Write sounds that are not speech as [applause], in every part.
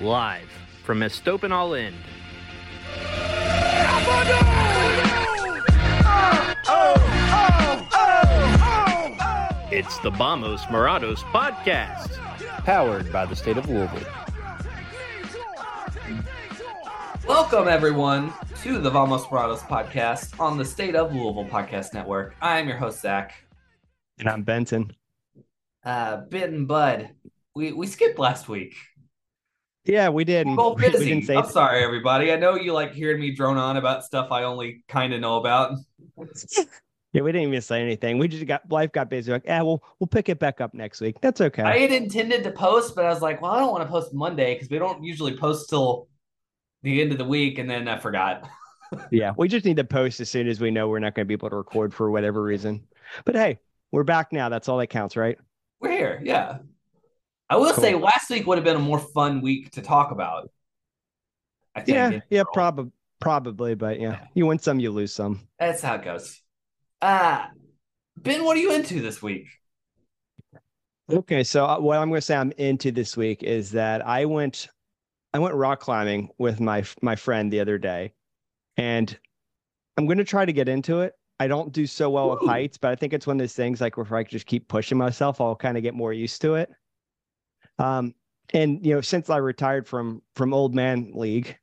Live from Estopanol End. It's the Vamos Morados podcast. powered by the state of Louisville. Welcome, everyone, to the Vamos Morados podcast on the State of Louisville Podcast Network. I am your host, Zach. And I'm Benton. Uh, Bit and Bud, we, we skipped last week. Yeah, we did. We're both [laughs] We busy. didn't say I'm sorry, everybody. I know you like hearing me drone on about stuff I only kind of know about. [laughs] yeah, we didn't even say anything. We just got life got busy. Like, yeah, we'll we'll pick it back up next week. That's okay. I had intended to post, but I was like, well, I don't want to post Monday because we don't usually post till the end of the week, and then I forgot. [laughs] yeah, we just need to post as soon as we know we're not going to be able to record for whatever reason. But hey, we're back now. That's all that counts, right? We're here, yeah. I will Cool. say last week would have been a more fun week to talk about. I think. Yeah, yeah, probably, probably, but yeah, Yeah. you win some, you lose some. That's how it goes. Uh Ben, what are you into this week? Okay, so uh, what I'm going to say I'm into this week is that I went, I went rock climbing with my my friend the other day, and I'm going to try to get into it. I don't do so well with heights, but I think it's one of those things like where if I just keep pushing myself, I'll kind of get more used to it. Um, and you know, since I retired from from old man league,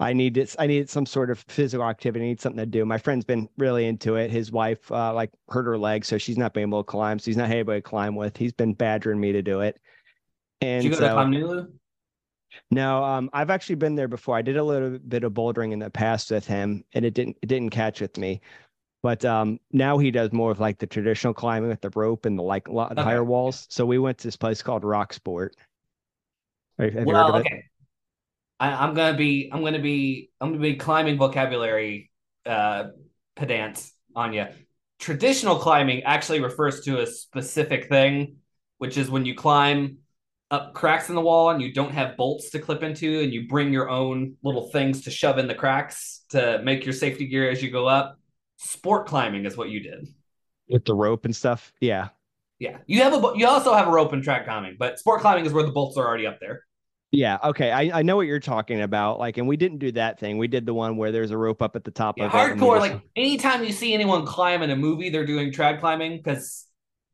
I need needed I needed some sort of physical activity, I need something to do. My friend's been really into it. His wife uh, like hurt her leg, so she's not being able to climb. So he's not able to climb with. He's been badgering me to do it. And Did you go to so, no, um, I've actually been there before. I did a little bit of bouldering in the past with him, and it didn't it didn't catch with me. But um, now he does more of like the traditional climbing with the rope and the like lo- the Okay. higher walls. So we went to this place called Rock Sport. Have have you heard Well, okay. I, I'm gonna be I'm gonna be I'm gonna be climbing vocabulary uh pedant on you. Traditional climbing actually refers to a specific thing, which is when you climb up cracks in the wall and you don't have bolts to clip into and you bring your own little things to shove in the cracks to make your safety gear as you go up. Sport climbing is what you did. With the rope and stuff. Yeah. Yeah. You have a you also have a rope and track climbing, but sport climbing is where the bolts are already up there. Yeah. Okay. I, I know what you're talking about. Like, and we didn't do that thing. We did the one where there's a rope up at the top Yeah, of it. hardcore. just- Like anytime you see anyone climb in a movie, they're doing trad climbing because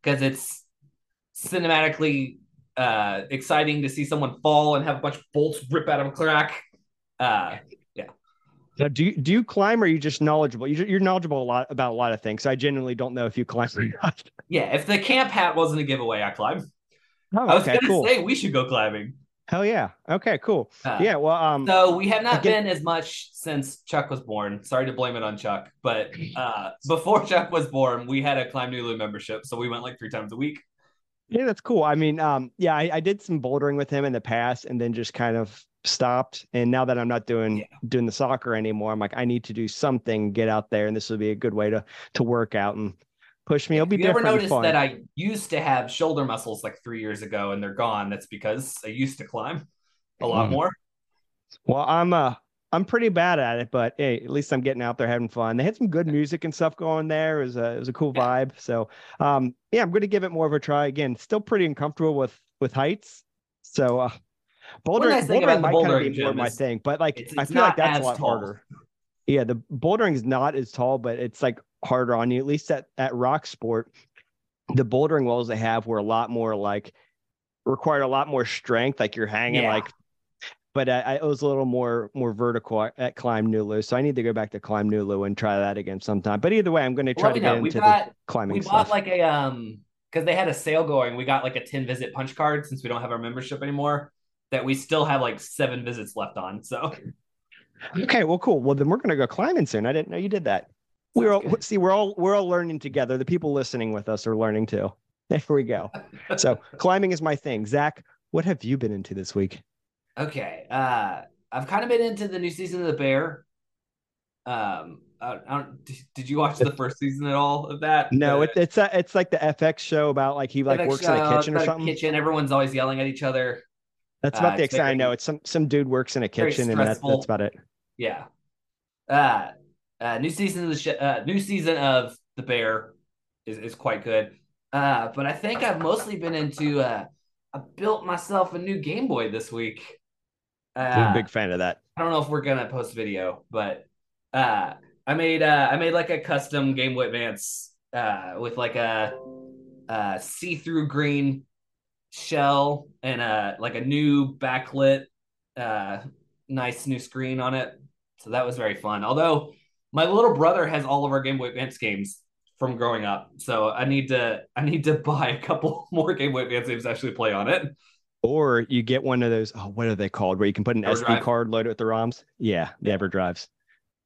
because it's cinematically uh exciting to see someone fall and have a bunch of bolts rip out of a crack. Uh, Now, do you do you climb or are you just knowledgeable? You, you're knowledgeable a lot about a lot of things. So I genuinely don't know if you climb or not. yeah, if the camp hat wasn't a giveaway, I climb. Oh, I was okay, gonna cool. say we should go climbing. Hell yeah. Okay, cool. Uh, yeah. Well, um, So we have not Again- been as much since Chuck was born. Sorry to blame it on Chuck, but uh, before [laughs] Chuck was born, we had a Climb Nulu membership, so we went like three times a week. yeah, that's cool. I mean, um, yeah, I, I did some bouldering with him in the past, and then just kind of stopped. And now that I'm not doing Yeah. doing the soccer anymore, I'm like, I need to do something, get out there, and this will be a good way to to work out and push me. It'll be you ever noticed that I used to have shoulder muscles like three years ago and they're gone? That's because I used to climb a lot Mm. more. Well, I'm uh I'm pretty bad at it, but hey, at least I'm getting out there having fun. They had some good music and stuff going there. It was a it was a cool Yeah. vibe. So um yeah, I'm gonna give it more of a try again. Still pretty uncomfortable with with heights. So uh bouldering, nice bouldering might kind of be more my is thing, but like it's- I feel like that's a lot tall. harder. Yeah, the bouldering is not as tall, but it's like harder on you, at least at, at rock sport. the bouldering walls they have were a lot more like required a lot more strength. Like you're hanging Yeah. like, but I, I it was a little more more vertical at, Climb Nulu. So I need to go back to Climb Nulu and try that again sometime. But either way, I'm going to try Let to get know. Into got the climbing we stuff. bought like a um because they had a sale going. We got like a ten visit punch card since we don't have our membership anymore. That we still have like seven visits left on. So okay, well, cool. Well, then we're going to go climbing soon. I didn't know you did that. We're all, good. see, we're all we're all learning together. The people listening with us are learning too. [laughs] There we go. So climbing is my thing. Zach, what have you been into this week? Okay. Uh, I've kind of been into the new season of The Bear. Um, I, I don't, did, did you watch the first season at all of that? No, The it, it's a, it's like the FX show about like he like FX works in a kitchen or about a something. Kitchen. Everyone's always yelling at each other. That's Uh, about the it's extent I know. It's some some dude works in a kitchen and that's that's about it. Yeah. Uh, uh new season of the sh- uh, new season of The Bear is is quite good. Uh, but I think I've mostly been into. Uh, I built myself a new Game Boy this week. I'm Uh, a big fan of that. I don't know if we're gonna post video, but uh, I made uh, I made like a custom Game Boy Advance uh, with like a, uh see-through green shell and a like a new backlit, uh, nice new screen on it. So that was very fun. Although my little brother has all of our Game Boy Advance games from growing up, so I need to I need to [laughs] buy a couple [laughs] more Game Boy Advance games to actually play on it. Or you get one of those. Oh, what are they called? Where you can put an SD card, load it with the ROMs. Yeah, the Yeah. EverDrives.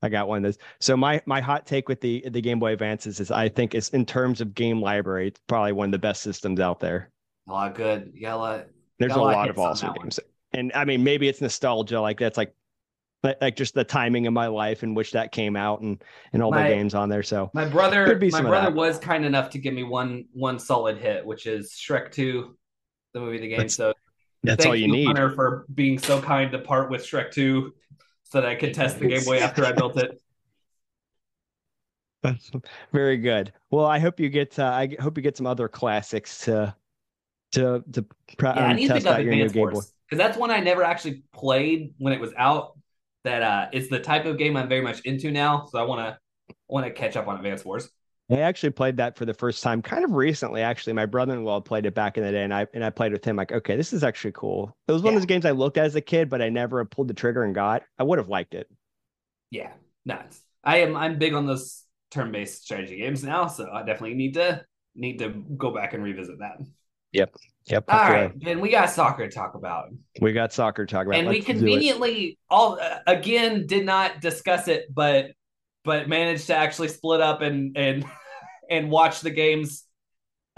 I got one of those. So my my hot take with the the Game Boy Advances is I think it's in terms of game library, it's probably one of the best systems out there. A lot of good. You got a lot. There's a lot of lot of awesome one. games, and I mean maybe it's nostalgia, like that's like like like just the timing of my life in which that came out and and all the games on there. So My brother, be my brother was kind enough to give me one one solid hit, which is Shrek Two, the movie, the game. That's- so that's all you need. Hunter, for being so kind to part with Shrek Two, so that I could test the Game Boy after I built it. That's [laughs] Very good. Well, I hope you get. Uh, I hope you get some other classics to to to pro- Yeah, I um, need to test pick up out your new Advance Game Boy. Wars because that's one I never actually played when it was out. That uh, is the type of game I'm very much into now. So I want to want to catch up on Advance Wars. I actually played that for the first time, kind of recently. Actually, my brother-in-law played it back in the day, and I and I played with him. Like, okay, this is actually cool. It was one of those games I looked at as a kid, but I never pulled the trigger and got. I would have liked it. Yeah, nice. I am I'm big on those turn-based strategy games now, so I definitely need to need to go back and revisit that. Yep. Yep. yeah. right, Ben, we got soccer to talk about. We got soccer to talk about. and we Let's it. conveniently all uh, again did not discuss it but but managed to actually split up and and [laughs] and watch the games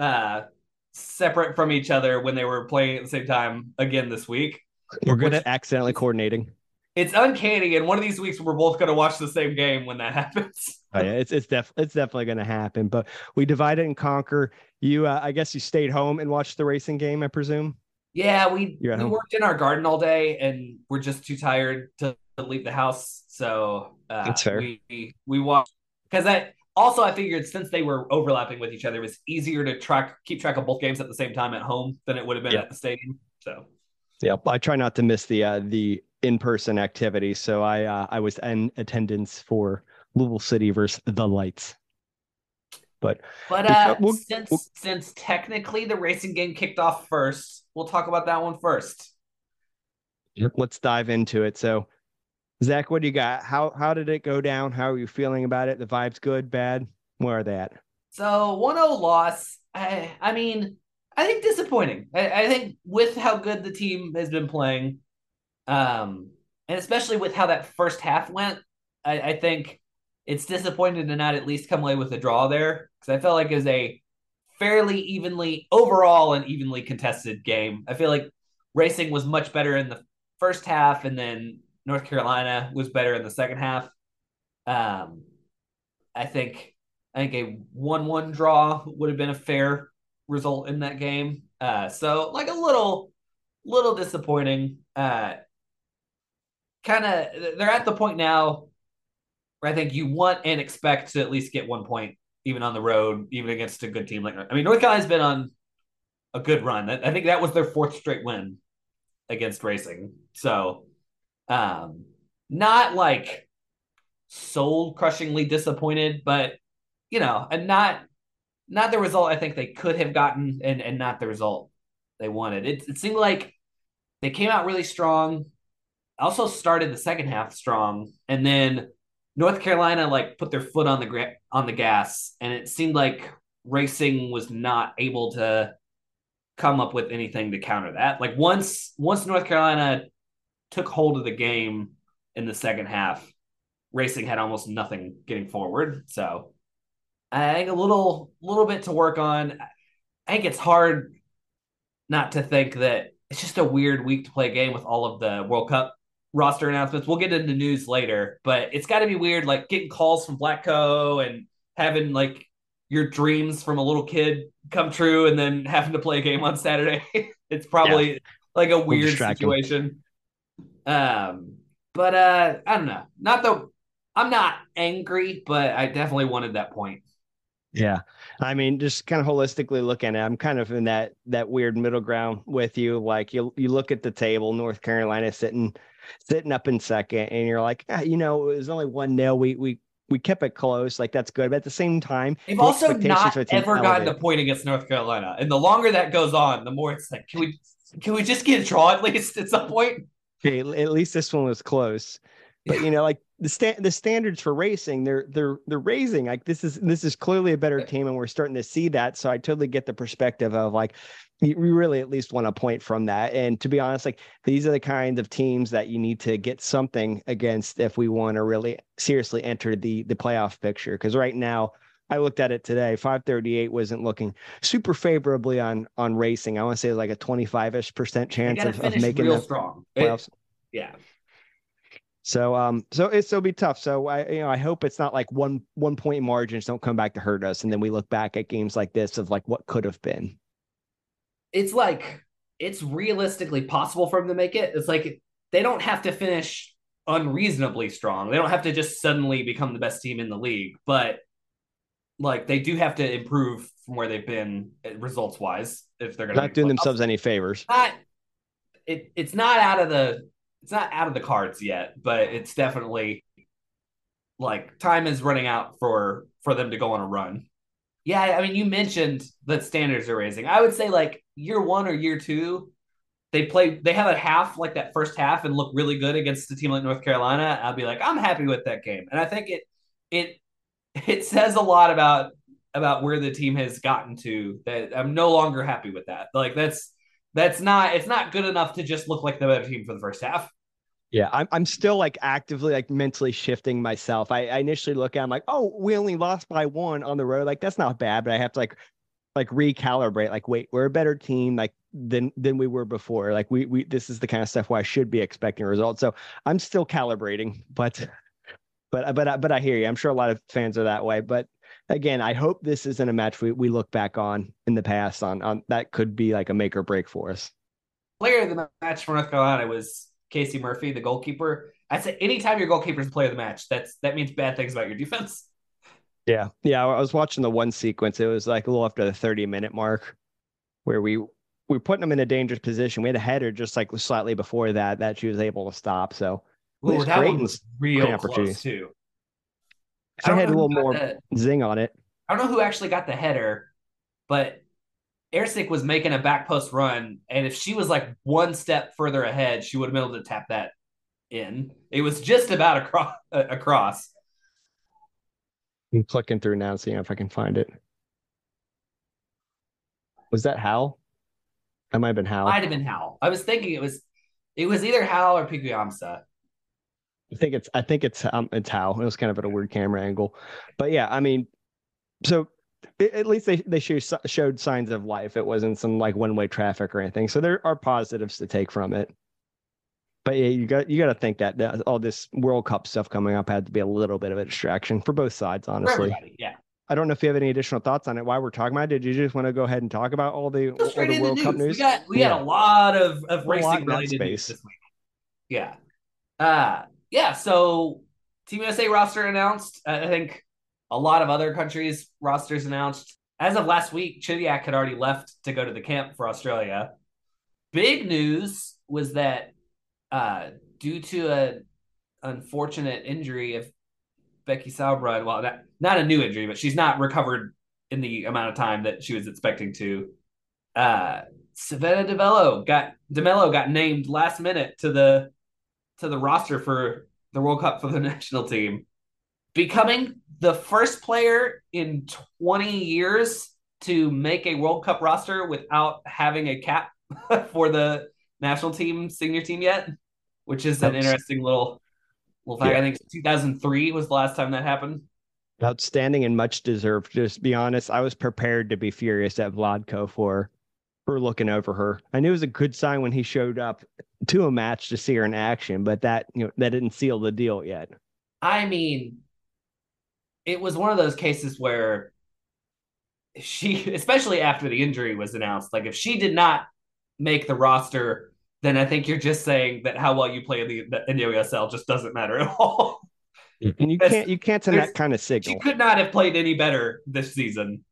uh separate from each other when they were playing at the same time again this week We're good at accidentally coordinating. It's uncanny and one of these weeks we're both going to watch the same game when that [laughs] happens Oh, yeah, it's it's def it's definitely going to happen. But we divide it and conquer. You, uh, I guess, you stayed home and watched the racing game. I presume. yeah we we home. worked in our garden all day and we're just too tired to leave the house so uh That's fair. we we watched because I also I figured since they were overlapping with each other, it was easier to track keep track of both games at the same time at home than it would have been Yeah. at the stadium. So yeah, I try not to miss the uh, the in person activity, so I uh, I was in attendance for Louisville City versus the Lights. But but Yeah, uh we'll- since we'll- since technically the racing game kicked off first, we'll talk about that one first. Yep. let's dive into it. So, Zach, what do you got? How how did it go down? How are you feeling about it? The vibes good, bad? Where are they at? So 1-0 loss. I, I mean, I think disappointing. I, I think with how good the team has been playing, um, and especially with how that first half went, I, I think it's disappointing to not at least come away with a draw there because I felt like it was a fairly evenly overall and evenly contested game. I feel like racing was much better in the first half, and then North Carolina was better in the second half. Um, I think I think a one-one draw would have been a fair result in that game. Uh, so like a little, little disappointing. Uh, kind of, they're at the point now where I think you want and expect to at least get one point, even on the road, even against a good team like. I mean, North Carolina's been on a good run. I think that was their fourth straight win against Racing. So, um, not like soul crushingly disappointed, but you know, and not not the result I think they could have gotten, and and not the result they wanted. It, it seemed like they came out really strong. Also started the second half strong, and then North Carolina like put their foot on the gra- on the gas, and it seemed like Racing was not able to come up with anything to counter that. Like once once North Carolina took hold of the game in the second half, Racing had almost nothing getting forward. So I think a little little bit to work on. I think it's hard not to think that it's just a weird week to play a game with all of the World Cup roster announcements. We'll get into news later, but it's got to be weird, like getting calls from Vlatko and having like your dreams from a little kid come true, and then [laughs] having to play a game on Saturday. [laughs] it's probably yeah. like a weird situation. Um, but uh, I don't know. Not the I'm not angry, but I definitely wanted that point. Yeah. I mean, just kind of holistically looking at it, I'm kind of in that that weird middle ground with you. Like you you look at the table, North Carolina sitting sitting up in second, and you're like, ah, you know, it was only one nil. We we we kept it close, like that's good. But at the same time, they've also not ever gotten a point against North Carolina. And the longer that goes on, the more it's like, can we can we just get a draw at least at some point? Okay, at least this one was close. But you know, like the sta- the standards for racing they're they're they're raising like this is this is clearly a better team and we're starting to see that so i totally get the perspective of like we really at least want a point from that and to be honest like these are the kinds of teams that you need to get something against if we want to really seriously enter the the playoff picture because right now I looked at it today. 538 wasn't looking super favorably on on racing. I want to say like a 25ish percent chance of, of, making real the strong. playoffs. It, yeah. So um so it's it'll be tough. So I you know I hope it's not like one one point margins don't come back to hurt us and then we look back at games like this of like what could have been. It's like it's realistically possible for them to make it. It's like they don't have to finish unreasonably strong. They don't have to just suddenly become the best team in the league, but like they do have to improve from where they've been uh, results wise if they're going to not doing themselves any favors. Not it, it's not out of the it's not out of the cards yet, but it's definitely like time is running out for for them to go on a run. Yeah, I mean, you mentioned that standards are raising. I would say like year one or year two, they play they have a half like that first half and look really good against a team like North Carolina. I'll be like, I'm happy with that game, and I think it it [laughs] it says a lot about about where the team has gotten to that I'm no longer happy with that. Like that's that's not it's not good enough to just look like the better team for the first half. Yeah, I'm I'm still like actively like mentally shifting myself. I, I initially look at I'm like, oh, we only lost by one on the road. Like that's not bad, but I have to like like recalibrate. Like, wait, we're a better team like than than we were before. Like we we this is the kind of stuff where I should be expecting results. So I'm still calibrating, but but uh, but uh, but I hear you. I'm sure a lot of fans are that way. But again, I hope this isn't a match we, we look back on in the past on on that could be like a make or break for us. Player of the match for North Carolina was Casey Murphy, the goalkeeper. I say anytime your goalkeeper is player of the match, that's that means bad things about your defense. Yeah, yeah. I was watching the one sequence. It was like a little after the thirty minute mark, where we we put them in a dangerous position. We had a header just like slightly before that that she was able to stop. So Ooh, that one was real close too. I, I had a little more the, zing on it. I don't know who actually got the header, but Erceg was making a back post run, and if she was like one step further ahead, she would have been able to tap that in. It was just about across. across. I'm clicking through now, seeing if I can find it. Was that Howell? That might have been Howell. Might have been Howell. I was thinking it was it was either Howell or Piguamsa. I think it's I think it's um it's Howell. It was kind of at a weird camera angle, but yeah, I mean, so at least they they showed signs of life. It wasn't some like one way traffic or anything. So there are positives to take from it. But yeah, you got you got to think that, that, all this World Cup stuff coming up had to be a little bit of a distraction for both sides, honestly. yeah. I don't know if you have any additional thoughts on it. Why we're talking about it? Did you just want to go ahead and talk about all the, all the World Cup news? We got we yeah. had a lot of, of racing related news this week. Yeah. Uh yeah, so Team USA roster announced. I think a lot of other countries' rosters announced. As of last week, Chidiac had already left to go to the camp for Australia. Big news was that uh, due to a unfortunate injury of Becky Sauerbrunn, well, not, not a new injury, but she's not recovered in the amount of time that she was expecting to. Uh, Savannah DeMelo got DeMelo got named last minute to the to the roster for the World Cup for the [laughs] national team, becoming the first player in 20 years to make a World Cup roster without having a cap [laughs] for the national team senior team yet, which is an interesting little little fact. Yeah. I think 2003 was the last time that happened. Outstanding and much deserved. Just be honest, I was prepared to be furious at Vlatko for for looking over her. I knew it was a good sign when he showed up to a match to see her in action, but that you know that didn't seal the deal yet. I mean, it was one of those cases where she, especially after the injury was announced, like if she did not make the roster, then I think you're just saying that how well you play in the, in the USL just doesn't matter at all. And you [laughs] can't you can't send that kind of signal. she could not have played any better this season.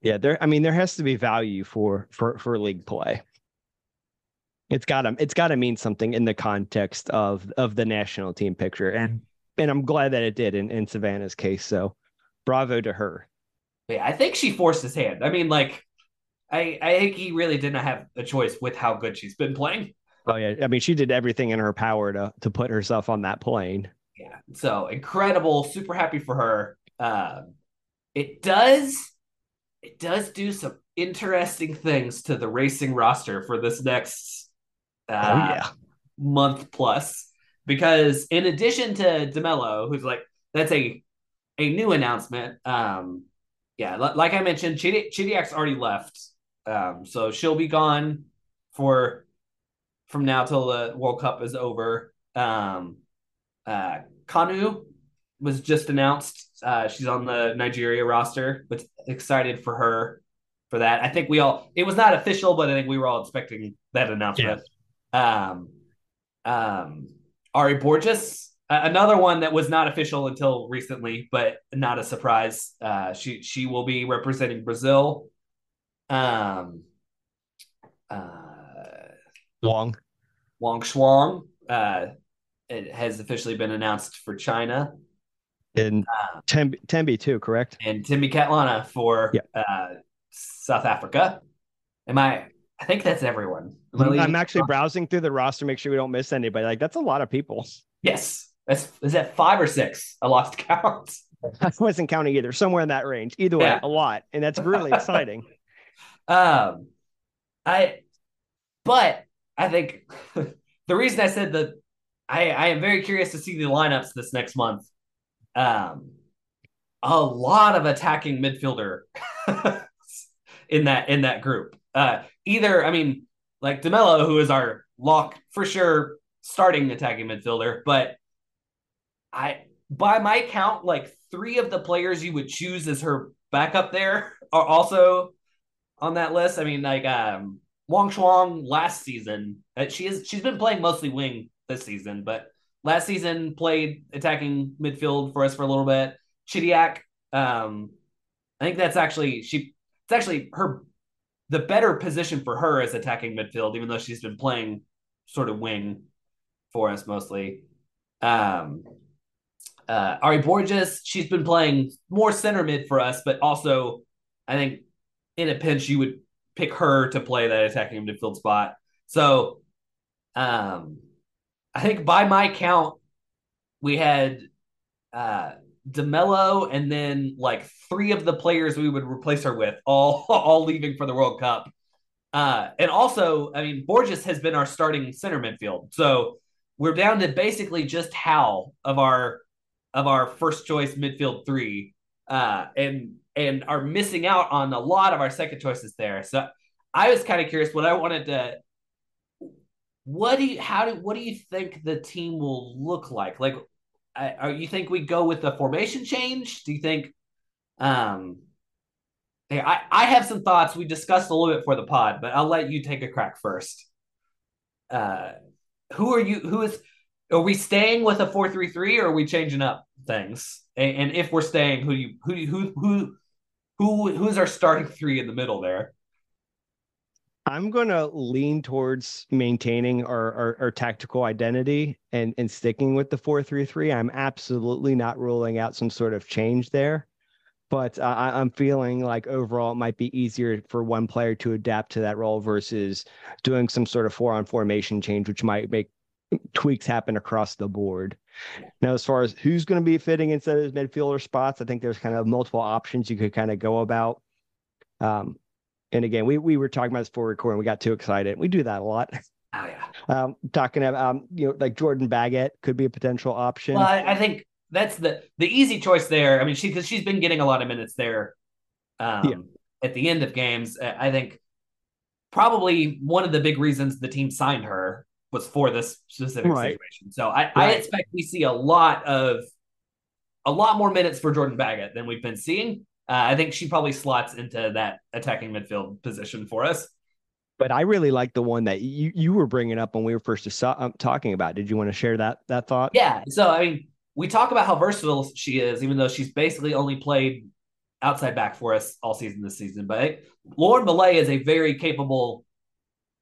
Yeah, there. I mean, there has to be value for for for league play. It's got to it's got to mean something in the context of of the national team picture, and and I'm glad that it did in in Savannah's case. So, bravo to her. Yeah, I think she forced his hand. I mean, like, I I think he really didn't have a choice with how good she's been playing. Oh yeah, I mean, she did everything in her power to to put herself on that plane. Yeah. So incredible. Super happy for her. Um, it does it does do some interesting things to the racing roster for this next uh, oh yeah, month plus because in addition to DeMelo, who's like that's a a new announcement. Um, yeah, li- like I mentioned, Chidi- Chidiac's already left, um, so she'll be gone for from now till the World Cup is over. Um, uh, Kanu was just announced. Uh, she's on the Nigeria roster, but excited for her for that. I think we all it was not official, but I think we were all expecting that announcement. Um, um, Ary Borges, uh, another one that was not official until recently, but not a surprise. Uh, she she will be representing Brazil. Um, uh, long. Wang Shuang, uh, it has officially been announced for China, And Thembi, Thembi too, correct? and Thembi Kgatlana for Yep. uh, South Africa. Am I? I think that's everyone. I I'm actually browsing through the roster, make sure we don't miss anybody. Like that's a lot of people. [laughs] Yes, that's is that five or six? I lost count. [laughs] I wasn't counting either. Somewhere in that range. Either way, Yeah. a lot, and that's really exciting. [laughs] Um, I, but I think the reason I said that I I am very curious to see the lineups this next month. Um, a lot of attacking midfielder in that in that group. Uh, either I mean, like DeMelo, who is our lock for sure starting attacking midfielder, but I by my count, like three of the players you would choose as her backup there are also on that list. I mean, like um Wang Shuang last season, uh, she is she's been playing mostly wing this season, but last season played attacking midfield for us for a little bit. Chidiac, um, I think that's actually she. It's actually her. The better position for her is attacking midfield, even though she's been playing sort of wing for us mostly. Um, uh, Ary Borges, she's been playing more center mid for us, but also I think in a pinch you would pick her to play that attacking midfield spot. So, um, I think by my count, we had uh DeMelo and then like three of the players we would replace her with, all [laughs] all leaving for the World Cup. Uh, and also, I mean, Borges has been our starting center midfield, so we're down to basically just Howell of our of our first choice midfield three, uh, and and are missing out on a lot of our second choices there. So I was kind of curious. What I wanted to, what do you, how do, what do you think the team will look like? Like, Are you think we go with the formation change? Do you think, um, hey, I I have some thoughts. We discussed a little bit for the pod, but I'll let you take a crack first. Uh, who are you? Who is? Are we staying with a four three three, or are we changing up things? And, and if we're staying, who do you who you, who who who who's our starting three in the middle there? I'm going to lean towards maintaining our, our, our tactical identity and, and sticking with the 4 3 3. I'm absolutely not ruling out some sort of change there. but uh, I, I'm feeling like overall it might be easier for one player to adapt to that role versus doing some sort of four on formation change, which might make tweaks happen across the board. Now, as far as who's going to be fitting into those midfielder spots, I think there's kind of multiple options you could kind of go about. Um, and again, we we were talking about this before recording. We got too excited. We do that a lot. Oh yeah. [laughs] Um, talking about um, you know, like Jordan Baggett could be a potential option. Well, I, I think that's the the easy choice there. I mean, she because she's been getting a lot of minutes there. Um, Yeah. at the end of games, I think probably one of the big reasons the team signed her was for this specific Right. situation. So I, I expect we see a lot of a lot more minutes for Jordan Baggett than we've been seeing. Uh, I think she probably slots into that attacking midfield position for us. but I really like the one that you you were bringing up when we were first um, talking about. Did you want to share that that thought? Yeah. So I mean, we talk about how versatile she is, even though she's basically only played outside back for us all season this season. But Lauren Milliet is a very capable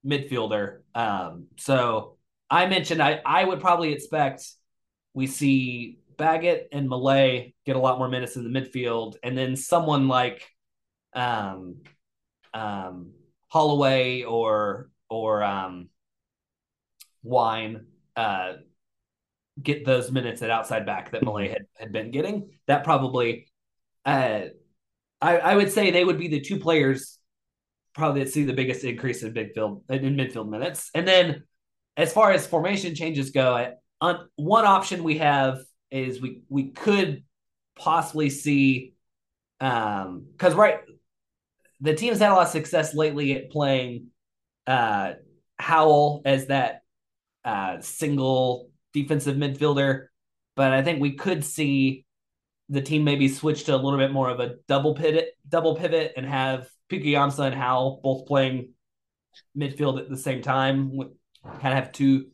midfielder. Um, so I mentioned I, I would probably expect we see Baggett and Milliet get a lot more minutes in the midfield, and then someone like um, um, Holloway or or um, Wine uh, get those minutes at outside back that Milliet had, had been getting. That probably, uh, I, I would say they would be the two players probably that see the biggest increase in midfield in midfield minutes. And then as far as formation changes go, on, one option we have is we we could possibly see um because right the team's had a lot of success lately at playing uh Howell as that uh single defensive midfielder, but I think we could see the team maybe switch to a little bit more of a double pivot, double pivot, and have Pika Yamsa and Howell both playing midfield at the same time. Kind of have two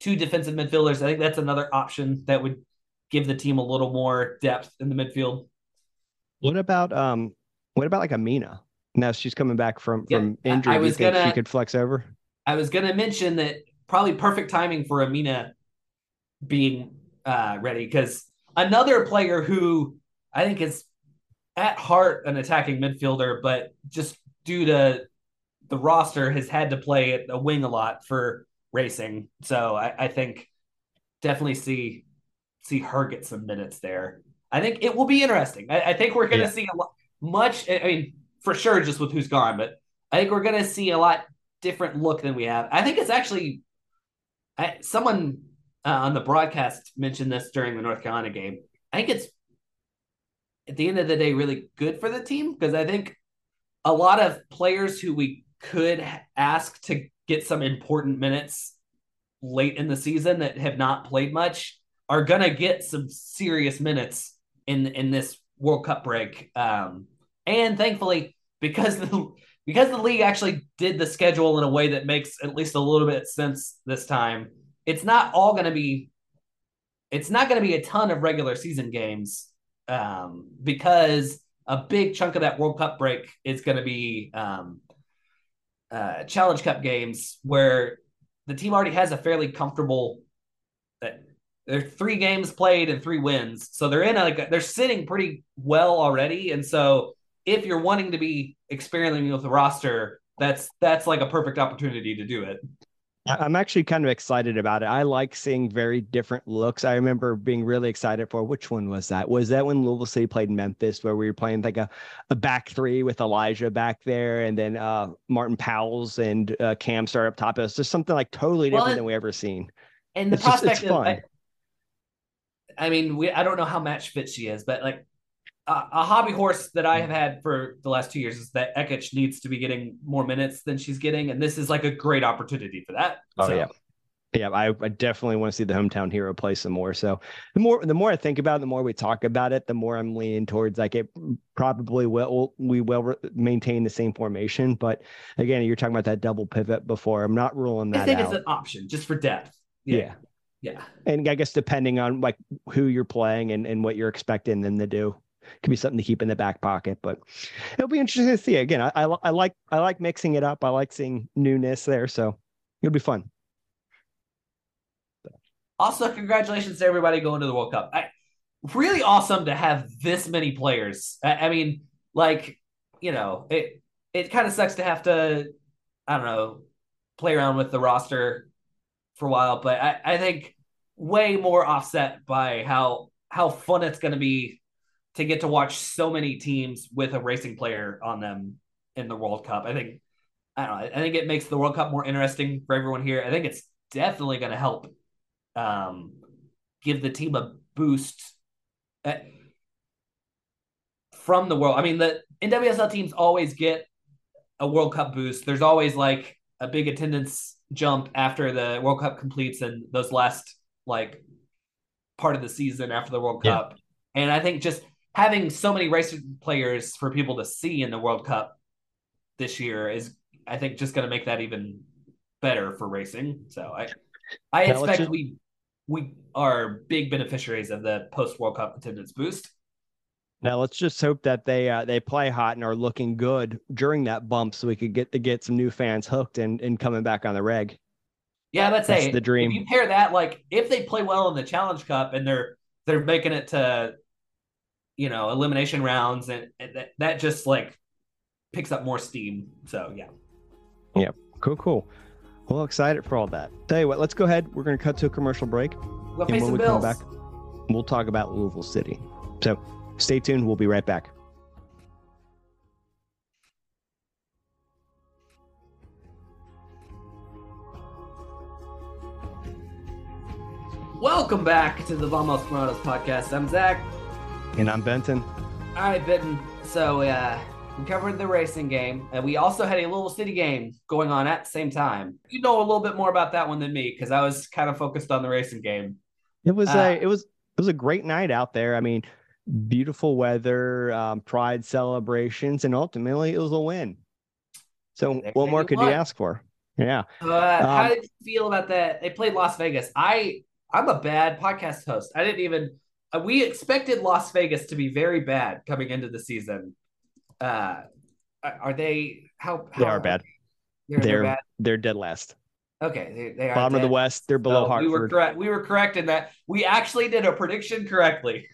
two defensive midfielders. I think that's another option that would give the team a little more depth in the midfield. What about um? What about like Emina? Now she's coming back from Yeah, from injury. I you was think gonna- she could flex over? I was going to mention that probably perfect timing for Emina being uh, ready because another player who I think is at heart an attacking midfielder, but just due to the roster has had to play at a wing a lot for racing. So I, I think definitely see see her get some minutes there. I think it will be interesting. I, I think we're going to Yeah. see a lot much. I mean, for sure, just with who's gone, but I think we're going to see a lot different look than we have. I think it's actually I, someone uh, on the broadcast mentioned this during the North Carolina game. I think it's at the end of the day really good for the team because I think a lot of players who we could ask to get some important minutes late in the season that have not played much are gonna get some serious minutes in in this World Cup break. Um, and thankfully, because the because the league actually did the schedule in a way that makes at least a little bit sense this time, it's not all to be it's not to be a ton of regular season games um, because a big chunk of that World Cup break is to be um, uh, Challenge Cup games where the team already has a fairly comfortable. There are three games played and three wins, so they're in a, like they're sitting pretty well already, and so if you're wanting to be experimenting with the roster, that's that's like a perfect opportunity to do it. I'm actually kind of excited about it. I like seeing very different looks. I remember being really excited for which one was that? Was that when Louisville City played Memphis, where we were playing like a, a back three with Elijah back there, and then uh, Martin Powell's and uh, Cam started up top. It was just something like totally different it- than we ever seen. And the It's just- prospect it's of. I, mean, we I don't know how match fit she is, but like a, a hobby horse that I have had for the last two years is that Ekic needs to be getting more minutes than she's getting, and this is like a great opportunity for that. Oh, So, yeah. Yeah, I, I definitely want to see the hometown hero play some more. So the more the more I think about it, the more we talk about it, the more I'm leaning towards like it probably will we will re- maintain the same formation. But again, you're talking about that double pivot before. I'm not ruling that. I think out. it's an option just for depth. yeah. yeah. And I guess depending on like who you're playing and, and what you're expecting them to do, could be something to keep in the back pocket. But it'll be interesting to see. Again, I, I, I like I like mixing it up. I like seeing newness there. So it'll be fun. Also, congratulations to everybody going to the World Cup. I really awesome to have this many players. I, I mean, like you know, it it kind of sucks to have to, I don't know, play around with the roster for a while, but I, I think way more offset by how how fun it's going to be to get to watch so many teams with a racing player on them in the World Cup. I think I don't know. I think it makes the World Cup more interesting for everyone here. I think it's definitely going to help um, give the team a boost at, from the world. I mean, the NWSL teams always get a World Cup boost. There's always like a big attendance jump after the World Cup completes and those last like part of the season after the World Cup. Yeah. And I think just having so many racing players for people to see in the World Cup this year is, I think, just going to make that even better for racing. So I, I expect just... we we are big beneficiaries of the post World Cup attendance boost. Now let's just hope that they uh, they play hot and are looking good during that bump, so we could get to get some new fans hooked and, and coming back on the reg. Yeah, let's say the dream. If you pair that, like if they play well in the Challenge Cup and they're they're making it to, you know, elimination rounds, and, and that, that just like picks up more steam. So yeah. Yeah. Cool. Cool. Well, excited for all that. Tell you what, let's go ahead. We're going to cut to a commercial break, we'll and when we bills. come back, we'll talk about Louisville City. So stay tuned. We'll be right back. Welcome back to the Vamos Morados podcast. I'm Zach. And I'm Benton. All right, Benton. So uh, we covered the racing game, and we also had a little city game going on at the same time. You know a little bit more about that one than me because I was kind of focused on the racing game. It was uh, a it was it was a great night out there. I mean, beautiful weather, um, pride celebrations, and ultimately it was a win. So, what more could won. you ask for? Yeah. Uh, um, how did you feel about that? They played Las Vegas. I I'm a bad podcast host. I didn't even. Uh, we expected Las Vegas to be very bad coming into the season. Uh, are they how, how they are bad? They're they're, they're, bad? they're dead last. Okay, they, they are bottom dead. of the West. They're below so Hartford. We were correct. We were correct in that. We actually did a prediction correctly.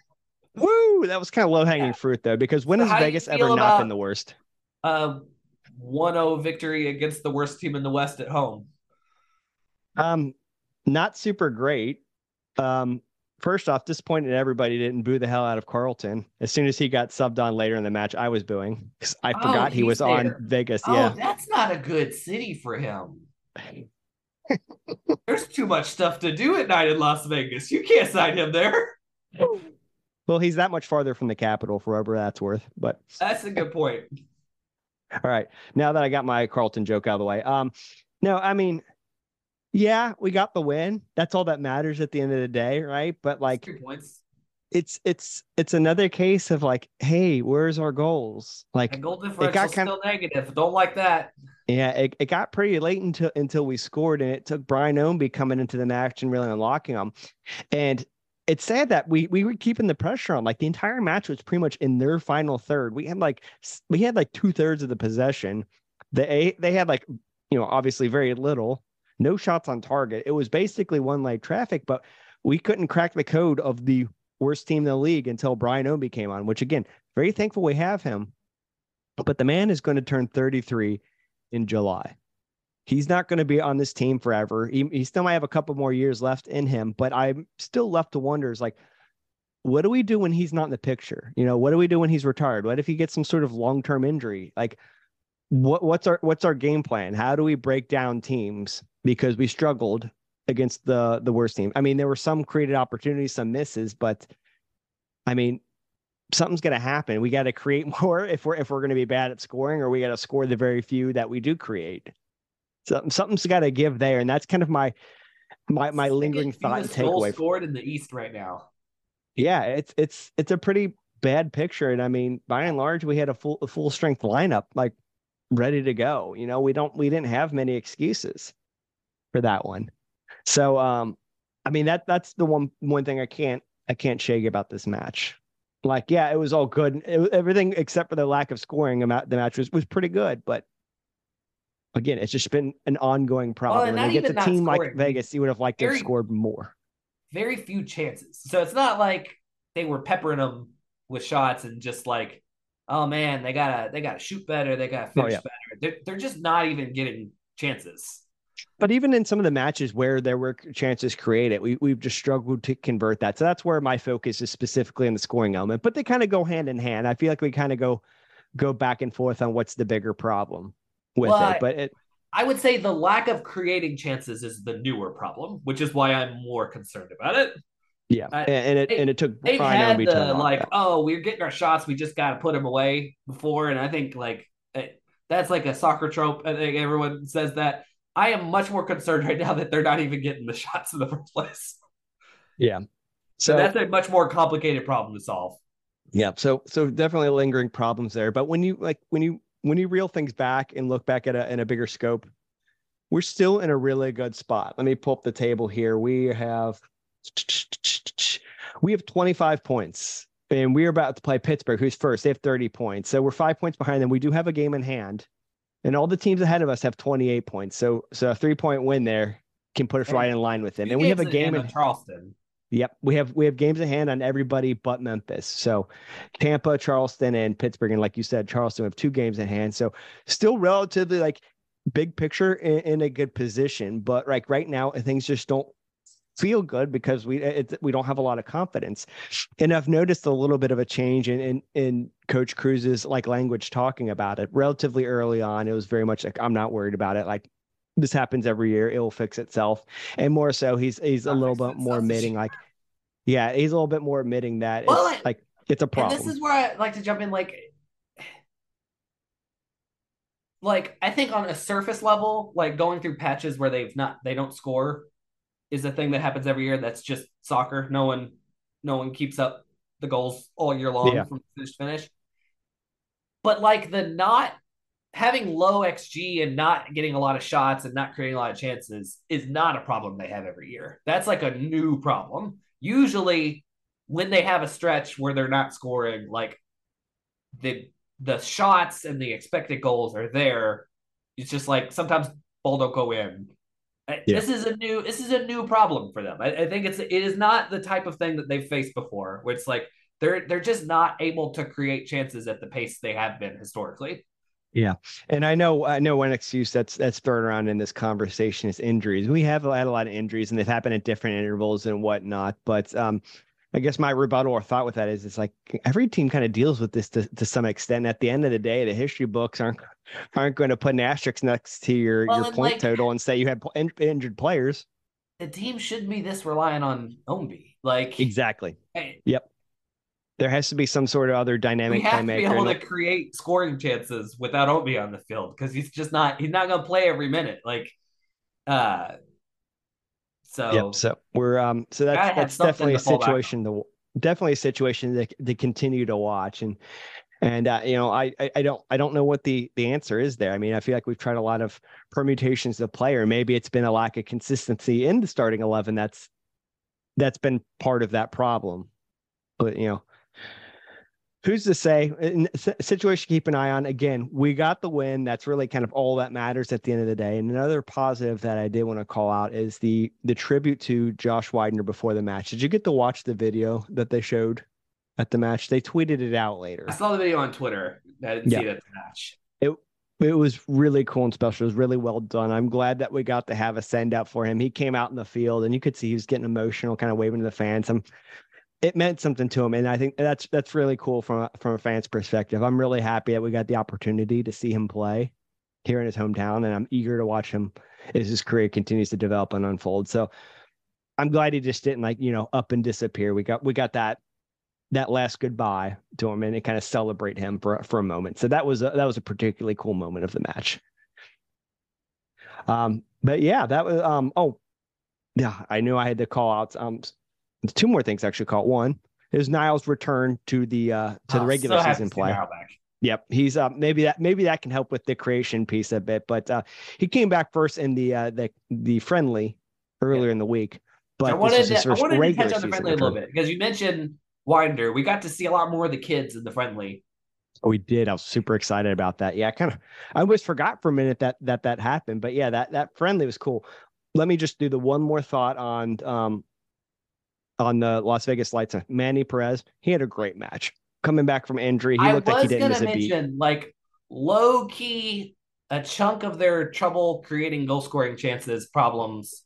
Woo! That was kind of low hanging yeah. fruit though, because when so has Vegas ever about, not been the worst? Uh, 1-0 victory against the worst team in the West at home. Um, not super great. Um, first off, disappointed everybody didn't boo the hell out of Carlton. As soon as he got subbed on later in the match, I was booing because I oh, forgot he was there. on Vegas. Oh, yeah, that's not a good city for him. [laughs] There's too much stuff to do at night in Las Vegas. You can't sign him there. Well, he's that much farther from the capital for whatever that's worth. But that's a good point. All right. Now that I got my Carlton joke out of the way. Um, no, I mean, yeah, we got the win. That's all that matters at the end of the day, right? But like it's it's it's another case of like, hey, where's our goals? Like goal differential got kind still negative. Don't like that. Yeah, it, it got pretty late until until we scored, and it took Brian Ownby coming into the match and really unlocking them. And it's sad that we we were keeping the pressure on. Like the entire match was pretty much in their final third. We had like we had like two thirds of the possession. They they had like you know obviously very little no shots on target. It was basically one leg traffic, but we couldn't crack the code of the worst team in the league until Brian Ownby came on, which again, very thankful we have him. But the man is going to turn 33 in July. He's not going to be on this team forever. He, he still might have a couple more years left in him, but I'm still left to wonder is like, what do we do when he's not in the picture? You know, what do we do when he's retired? What if he gets some sort of long term injury? Like, what what's our what's our game plan? How do we break down teams because we struggled against the the worst team. I mean, there were some created opportunities, some misses, but I mean, something's going to happen. We got to create [laughs] more if we're if we're going to be bad at scoring, or we got to score the very few that we do create. So something's got to give there, and that's kind of my my my lingering thought and takeaway. Scored in the East right now. Yeah, it's it's it's a pretty bad picture, and I mean, by and large, we had a full a full strength lineup like ready to go. You know, we don't we didn't have many excuses for that one. So um I mean that that's the one one thing I can't I can't shake about this match. Like yeah, it was all good. It, everything except for the lack of scoring the match was was pretty good, but again, it's just been an ongoing problem. Well, and against a team scoring. like Vegas, you would have liked very, to have scored more. Very few chances. So it's not like they were peppering them with shots and just like, oh man, they gotta they gotta shoot better, they gotta oh, finish Oh, yeah. better. They're they're just not even getting chances. But even in some of the matches where there were chances created, we we've just struggled to convert that. So that's where my focus is specifically in the scoring element. But they kind of go hand in hand. I feel like we kind of go go back and forth on what's the bigger problem with Well, it. But it I would say the lack of creating chances is the newer problem, which is why I'm more concerned about it. Yeah, I- and, it they- and it took They've had to the like, that. oh, we're getting our shots, we just got to put them away before, and I think like it, that's like a soccer trope. I think everyone says that. I am much more concerned right now that they're not even getting the [laughs] shots in the first place. yeah. So So that's a much more complicated problem to solve. Yeah, so so definitely lingering problems there. But when you like when you when you reel things back and look back at a in a bigger scope, we're still in a really good spot. Let me pull up the table here. We have we have 25 points. And we're about to play Pittsburgh, who's first. They have 30 points. So we're five points behind them. We do have a game in hand. And all the teams ahead of us have 28 points. So so a three-point win there can put us And right in line with them. And we have a game in Charleston. Yep, we have we have games in hand on everybody but Memphis. So Tampa, Charleston, and Pittsburgh, and like you said, Charleston have two games in hand. So still relatively like big picture in, in a good position, but like right now things just don't feel good because we it, we don't have a lot of confidence. And I've noticed a little bit of a change in in, in Coach Cruz's like language talking about it. Relatively early on, it was very much like I'm not worried about it. Like this happens every year; it will fix itself. And more so, he's he's a little bit more admitting like, yeah, he's a little bit more admitting that Well, it's and- like it's a problem. This is where I like to jump in. Like, like I think on a surface level, like going through patches where they've not they don't score is a thing that happens every year. That's just soccer. No one, no one keeps up the goals all year long Yeah. from finish to finish. But like the not having low xG and not getting a lot of shots and not creating a lot of chances is not a problem they have every year. That's like a new problem. Usually, when they have a stretch where they're not scoring, like the the shots and the expected goals are there. It's just like sometimes ball don't go in. Yeah. This is a new this is a new problem for them. I, I think it's it is not the type of thing that they've faced before, where it's like they're they're just not able to create chances at the pace they have been historically. Yeah, and I know I know one excuse that's that's thrown around in this conversation is injuries. We have had a lot of injuries, and they've happened at different intervals and whatnot. But um, I guess my rebuttal or thought with that is it's like every team kind of deals with this to, to some extent. At the end of the day, the history books aren't aren't going to put an asterisk next to your Well, your point like- total and say you had in, injured players. The team shouldn't be this reliant on Ombi. Like Exactly. hey, There has to be some sort of other we dynamic have to be playmaker. able to create scoring chances without Ombi on the field because he's just not he's not gonna play every minute. Like uh so Yep. So we're um. So that's that's definitely a to fall back on. situation to definitely a situation that to continue to watch and and uh, you know I, I I don't I don't know what the the answer is there. I mean I feel like we've tried a lot of permutations of player. Maybe it's been a lack of consistency in the starting eleven. That's that's been part of that problem. But you know. Who's to say? In a situation to keep an eye on. Again, we got the win. That's really kind of all that matters at the end of the day. And another positive that I did want to call out is the the tribute to Josh Wynder before the match. Did you get to watch the video that they showed at the match? They tweeted it out later. I saw the video on Twitter. I didn't Yeah. see it at the match. It was really cool and special. It was really well done. I'm glad that we got to have a send out for him. He came out in the field and you could see he was getting emotional, kind of waving to the fans. I'm, it meant something to him, and I think that's that's really cool from a, from a fan's perspective. I'm really happy that we got the opportunity to see him play here in his hometown, and I'm eager to watch him as his career continues to develop and unfold. So I'm glad he just didn't like you know up and disappear. We got we got that that last goodbye to him and kind of celebrate him for for a moment. So that was a, that was a particularly cool moment of the match. Um, but yeah, that was um oh yeah, I knew I had to call out um two more things actually out. One is Niles' return to the uh to the Oh, regular so season play. Yep, he's uh maybe that maybe that can help with the creation piece a bit, but uh he came back first in the uh the the friendly earlier in the week. But I wanted to, I wanted to touch on the friendly a little bit because you mentioned Wynder. We got to see a lot more of the kids in the friendly. Oh, we did. I was super excited about that. Yeah, kind of. I almost forgot for a minute that that that happened, but yeah, that that friendly was cool. Let me just do the one more thought on um on the Las Vegas Lights. Manny Perez, he had a great match. Coming back from injury, he looked like he didn't miss a beat. mention like low key a chunk of their trouble creating goal scoring chances problems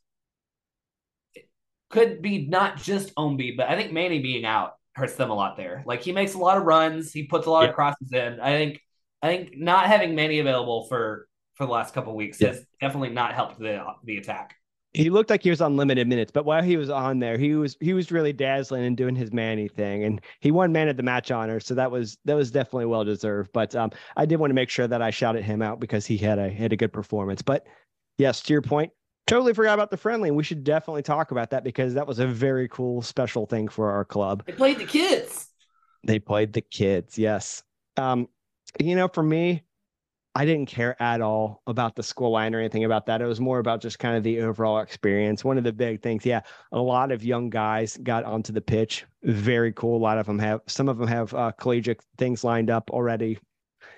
could be not just Ombi, but I think Manny being out hurts them a lot there. Like he makes a lot of runs, he puts a lot Yep. of crosses in. I think I think not having Manny available for for the last couple of weeks Yeah. has definitely not helped the the attack. He looked like he was on limited minutes, but while he was on there, he was he was really dazzling and doing his Manny thing, and he won man of the match honor, so that was that was definitely well deserved. But um, I did want to make sure that I shouted him out because he had a had a good performance. But yes, to your point, totally forgot about the friendly. We should definitely talk about that because that was a very cool special thing for our club. They played the kids. They played the kids, yes. Um, you know, for me, I didn't care at all about the school line or anything about that. It was more about just kind of the overall experience. One of the big things, yeah, a lot of young guys got onto the pitch. Very cool. A lot of them have, some of them have uh, collegiate things lined up already.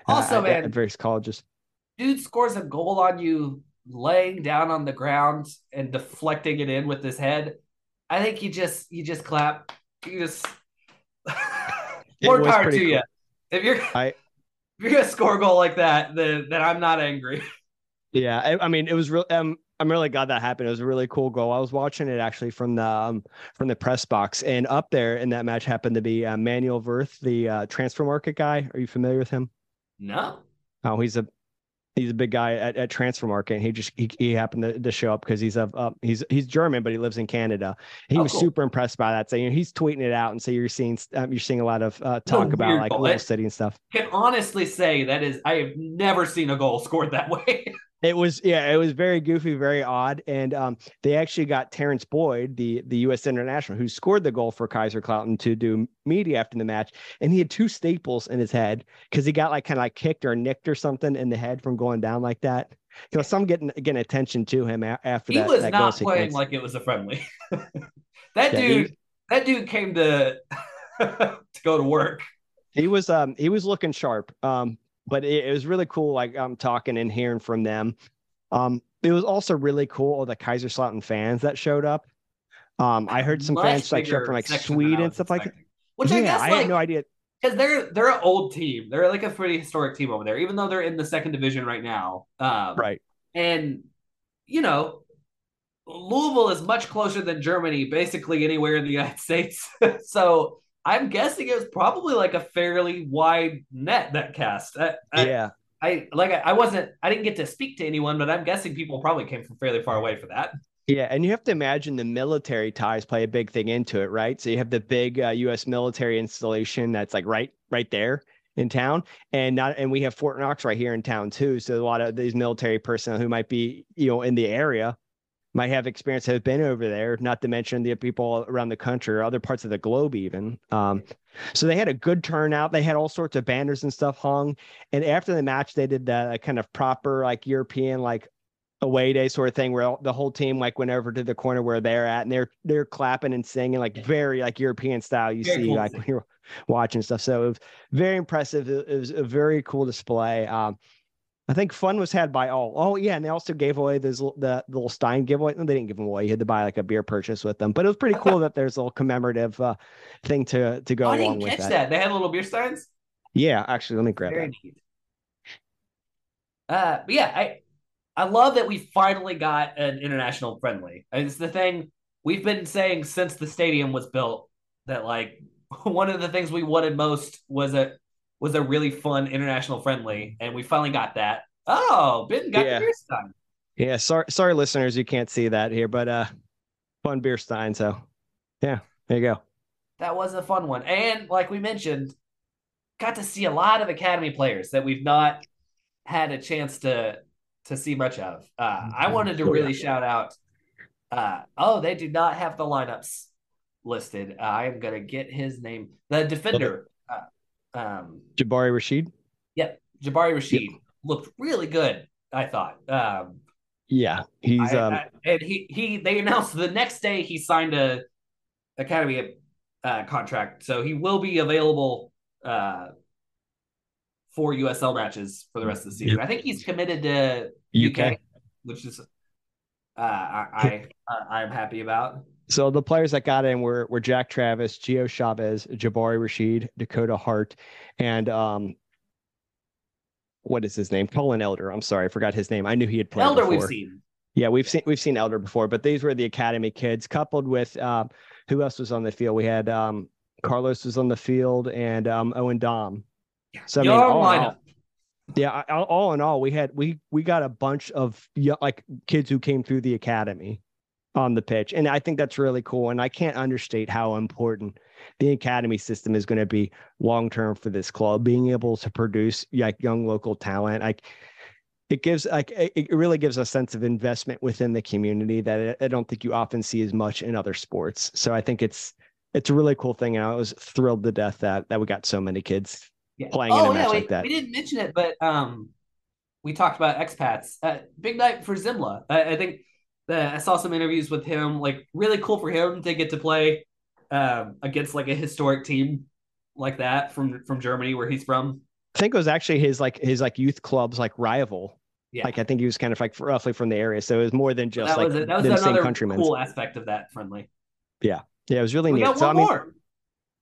uh, Also, at- man, at various colleges. dude scores a goal on you laying down on the ground and deflecting it in with his head. I think you just you just clap. You just [laughs] more power to pretty you. cool. If you're I- if you're gonna score a goal like that, then then I'm not angry. [laughs] Yeah, I, I mean, it was real. Um, I'm really glad that happened. It was a really cool goal. I was watching it actually from the um, from the press box, and up there in that match happened to be uh, Manuel Veth, the uh, Transfermarkt guy. Are you familiar with him? No. Oh, he's a he's a big guy at, at Transfermarkt. And he just he, he happened to, to show up because he's a uh, he's he's German, but he lives in Canada. He Oh, was cool. super impressed by that. So you know, he's tweeting it out, and so you're seeing um, you're seeing a lot of uh, talk about like goal. little city and stuff. Can honestly say that is I have never seen a goal scored that way. [laughs] It was yeah, it was very goofy, very odd, and um, they actually got Terrence Boyd, the the U.S. international, who scored the goal for Kaiserslautern to do media after the match, and he had two staples in his head because he got like kind of like kicked or nicked or something in the head from going down like that. You know, some getting getting attention to him a- after he that. was that goal not playing sequence. like it was a friendly. [laughs] that Yeah, he- dude that dude came to [laughs] to go to work. he was um he was looking sharp um but it, it was really cool like i'm talking and hearing from them um it was also really cool all the Kaiserslautern fans that showed up um i heard some Much fans like show up from like I sweden and stuff like that expecting. Which I yeah guess i like had no idea because they're they're an old team. They're like a pretty historic team over there, even though they're in the second division right now. Um, right And you know, Louisville is much closer than Germany, basically anywhere in the United States. [laughs] so I'm guessing it was probably like a fairly wide net that cast. I, I, yeah I like I, I wasn't I didn't get to speak to anyone, but I'm guessing people probably came from fairly far away for that. yeah and you have to imagine the military ties play a big thing into it right so you have the big uh, us military installation that's like right right there in town and not and we have fort knox right here in town too so a lot of these military personnel who might be you know in the area might have experience have been over there not to mention the people around the country or other parts of the globe even. Um, so they had a good turnout. They had all sorts of banners and stuff hung. And after the match they did the kind of proper like european like away day sort of thing where the whole team like went over to the corner where they're at and they're they're clapping and singing like very like european style you Very see cool. like when you're watching stuff. So it was very impressive. It, it was a very cool display. Um I think fun was had by all. Oh yeah, and they also gave away those the, the little Stein giveaway. No, they didn't give them away. You had to buy like a beer purchase with them. But it was pretty cool that there's a little commemorative uh, thing to to go Oh, I along didn't with catch that. that. They had little beer steins. Yeah, actually, let me grab Very that. neat. Uh, but yeah, I I love that we finally got an international friendly. And It's the thing we've been saying since the stadium was built that like [laughs] one of the things we wanted most was a was a really fun international friendly, and we finally got that. Oh, Ben got Yeah. the beer stein. Yeah, sorry, sorry, listeners, you can't see that here, but uh, fun beer Stein. So, yeah, there you go. That was a fun one. And like we mentioned, got to see a lot of academy players that we've not had a chance to to see much of. Uh, I wanted to Oh, really shout out. Uh, oh, they do not have the lineups listed. Uh, I am gonna get his name. The defender, uh, um, Jabari Rashid. yep, Jabari Rashid looked really good. I thought. Um, Yeah, he's I- um, I- and he he they announced the next day he signed a academy uh, contract, so he will be available uh, for USL matches for the rest of the season. I think he's committed to UK, UK. which is uh, I, I uh, I'm happy about. So the players that got in were were Jack Travis, Gio Chavez, Jabari Rashid, Dakota Hart, and um, what is his name? Colin Elder. I'm sorry, I forgot his name. I knew he had played. Elder before. we've seen. Yeah, we've seen we've seen Elder before, but these were the academy kids, coupled with uh, who else was on the field? We had um, Carlos was on the field and um, Owen Dom. So I mean, Your all all- lineup. yeah, all, all in all, we had we we got a bunch of like kids who came through the academy on the pitch, and I think that's really cool. And I can't understate how important the academy system is going to be long term for this club. Being able to produce like young local talent, like it gives like it really gives a sense of investment within the community that I don't think you often see as much in other sports. So I think it's it's a really cool thing, and I was thrilled to death that that we got so many kids Yeah. playing in a oh, match we, like that. we didn't mention it, but um, we talked about expats. Uh, big night for Zimla. I, I think I saw some interviews with him. Like really cool for him to get to play um, against like a historic team like that from from Germany, where he's from. I think it was actually his like his like youth club's like rival. Yeah. Like I think he was kind of like roughly from the area, so it was more than just like was that was them same another countrymen. cool aspect of that friendly. Yeah, yeah, it was really We neat. got So I mean, more.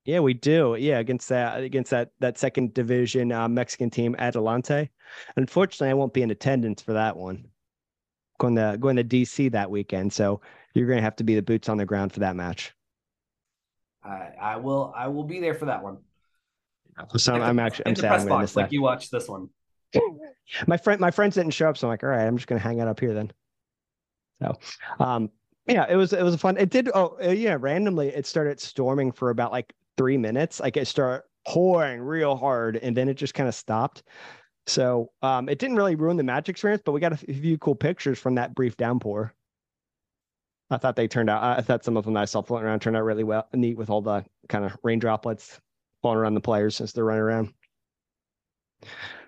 yeah, we do. Yeah, against that against that that second division uh, Mexican team, Atlante. Unfortunately, I won't be in attendance for that one. Going to going to DC that weekend, so you're going to have to be the boots on the ground for that match. I, I will I will be there for that one. So I'm, I'm actually I'm sad press I'm box, like that. you watched this one. my friend my friends didn't show up so i'm like all right i'm just going to hang out up here then so um yeah it was it was a fun it did oh uh, yeah randomly it started storming for about like three minutes like it started pouring real hard and then it just kind of stopped so um it didn't really ruin the match experience but we got a few cool pictures from that brief downpour i thought they turned out i thought some of them that i saw floating around turned out really well neat with all the kind of rain droplets falling around the players as they're running around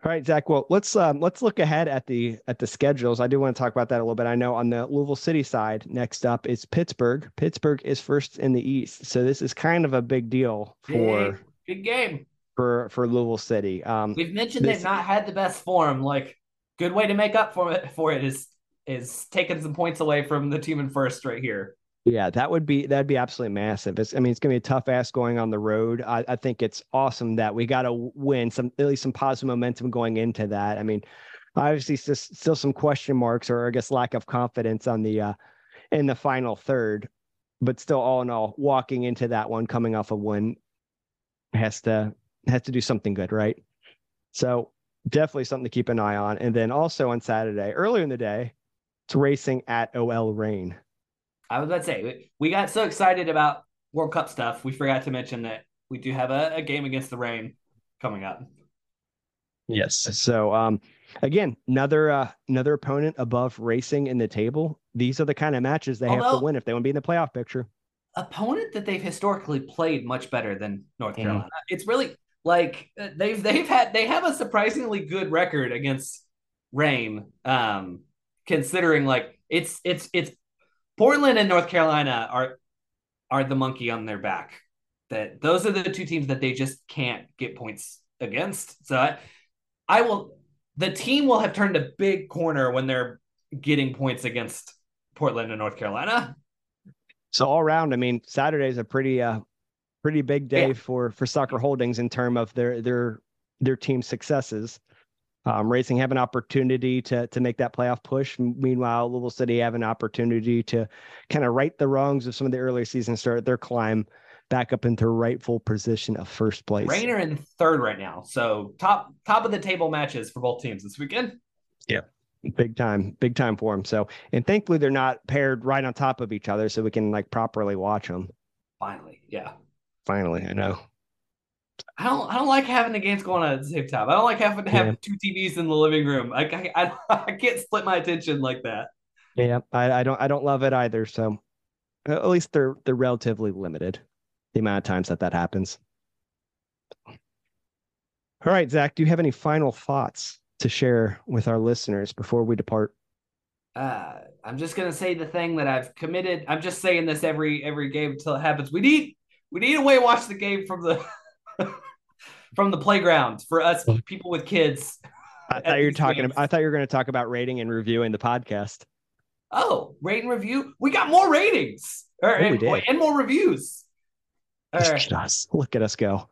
all right, Zach. Well, let's um, let's look ahead at the at the schedules. I do want to talk about that a little bit. I know on the Louisville City side, next up is Pittsburgh. Pittsburgh is first in the East, so this is kind of a big deal for Big, big game. For for Louisville City. Um, We've mentioned This- they've not had the best form. Like, good way to make up for it for it is is taking some points away from the team in first right here. Yeah, that would be that'd be absolutely massive. It's, I mean, it's gonna be a tough ass going on the road. I, I think it's awesome that we got to win some at least some positive momentum going into that. I mean, obviously still, still some question marks or I guess lack of confidence on the uh in the final third, but still all in all, walking into that one coming off a win has to has to do something good, right? So definitely something to keep an eye on. And then also on Saturday, earlier in the day, it's racing at OL Reign. I was about to say we- we got so excited about World Cup stuff, we forgot to mention that we do have a, a game against the Reign coming up. Yes. So um again, another uh another opponent above racing in the table. These are the kind of matches they have to win if they want to be in the playoff picture. Opponent that they've historically played much better than North Mhm. Carolina. It's really like uh, they've they've had they have a surprisingly good record against Reign. Um, considering like it's it's it's Portland and North Carolina are are the monkey on their back. That those are the two teams that they just can't get points against. So I, I will the team will have turned a big corner when they're getting points against Portland and North Carolina. So all around, I mean, Saturday's a pretty uh pretty big day Yeah. for for soccer holdings in term of their their their team successes. Um, Racing have an opportunity to to make that playoff push. Meanwhile, Louisville City have an opportunity to kind of right the wrongs of some of the earlier season start their climb back up into rightful position of first place. Rainer in third right now. So top top of the table matches for both teams this weekend. Yeah big time big time for them so and thankfully they're not paired right on top of each other so we can like properly watch them Finally, yeah. Finally i know I don't I don't like having the games going on at the same time. I don't like having to have Yeah. two TVs in the living room. I, I I [laughs] I can't split my attention like that. yeah I, I don't i don't love it either so at least they're they're relatively limited the amount of times that that happens all right zach do you have any final thoughts to share with our listeners before we depart Uh, I'm just gonna say the thing that I've committed. I'm just saying this every every game until it happens. We need we need a way to watch the game from the [laughs] from the playground for us people with kids. i [laughs] thought you were talking games. i thought you were going to talk about rating and reviewing the podcast Oh, rate and review. We got more ratings. Or, Oh, we and, did. and more reviews. Or- Look at us. Look at us go.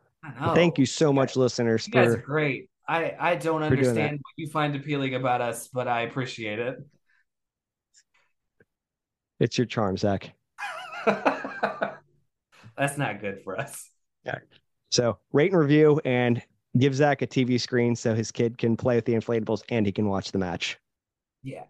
Thank you so much, listeners, You guys are for great. I, I don't for doing that. understand what you find appealing about us, but I appreciate it. it's your charm, Zach. [laughs] That's not good for us. Yeah. So rate and review and give Zach a TV screen so his kid can play with the inflatables and he can watch the match. Yeah.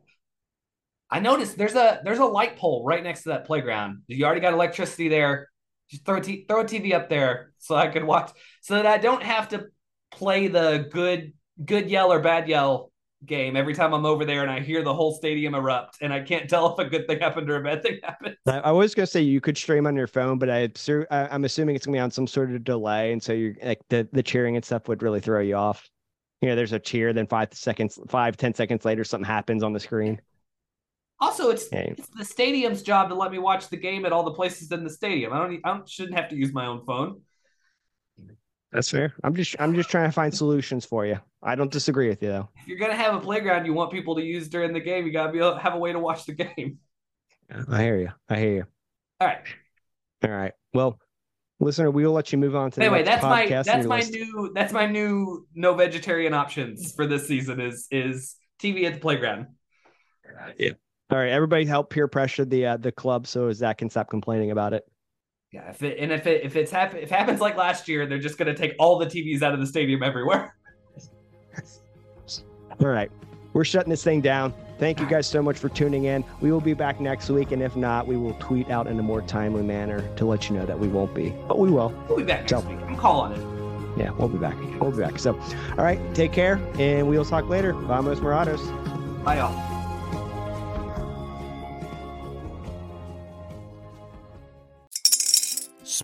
I noticed there's a there's a light pole right next to that playground. You already got electricity there. Just throw a t- throw a TV up there so I could watch so that I don't have to play the good good yell or bad yell game every time I'm over there and I hear the whole stadium erupt and I can't [laughs] tell if a good thing happened or a bad thing happened. I, I was gonna say you could stream on your phone, but I, assu- I I'm assuming it's gonna be on some sort of delay, and so you're like the the cheering and stuff would really throw you off. You know, there's a cheer, then five seconds, five ten seconds later, something happens on the screen. Also, it's Yeah. it's the stadium's job to let me watch the game at all the places in the stadium. I don't I don't, shouldn't have to use my own phone. That's fair. I'm just I'm just trying to find solutions for you. I don't disagree with you though. If you're gonna have a playground you want people to use during the game, you gotta be able to have a way to watch the game. I hear you. I hear you. All right. All right. Well, listener, we will let you move on to the Anyway, next that's my podcast on that's your my list. new that's my new no vegetarian options for this season is is TV at the playground. Yeah. All right, everybody, help peer pressure the uh, the club so Zach can stop complaining about it. Yeah, if it and if it if it's hap- if it happens like last year, they're just gonna take all the TVs out of the stadium everywhere. [laughs] All right, we're shutting this thing down. Thank you guys so much for tuning in. We will be back next week, and if not, we will tweet out in a more timely manner to let you know that we won't be, but we will. We'll be back next So- week. I'm calling it. Yeah, we'll be back. We'll be back. So, all right, take care, and we will talk later. Vamos Morados. Bye y'all.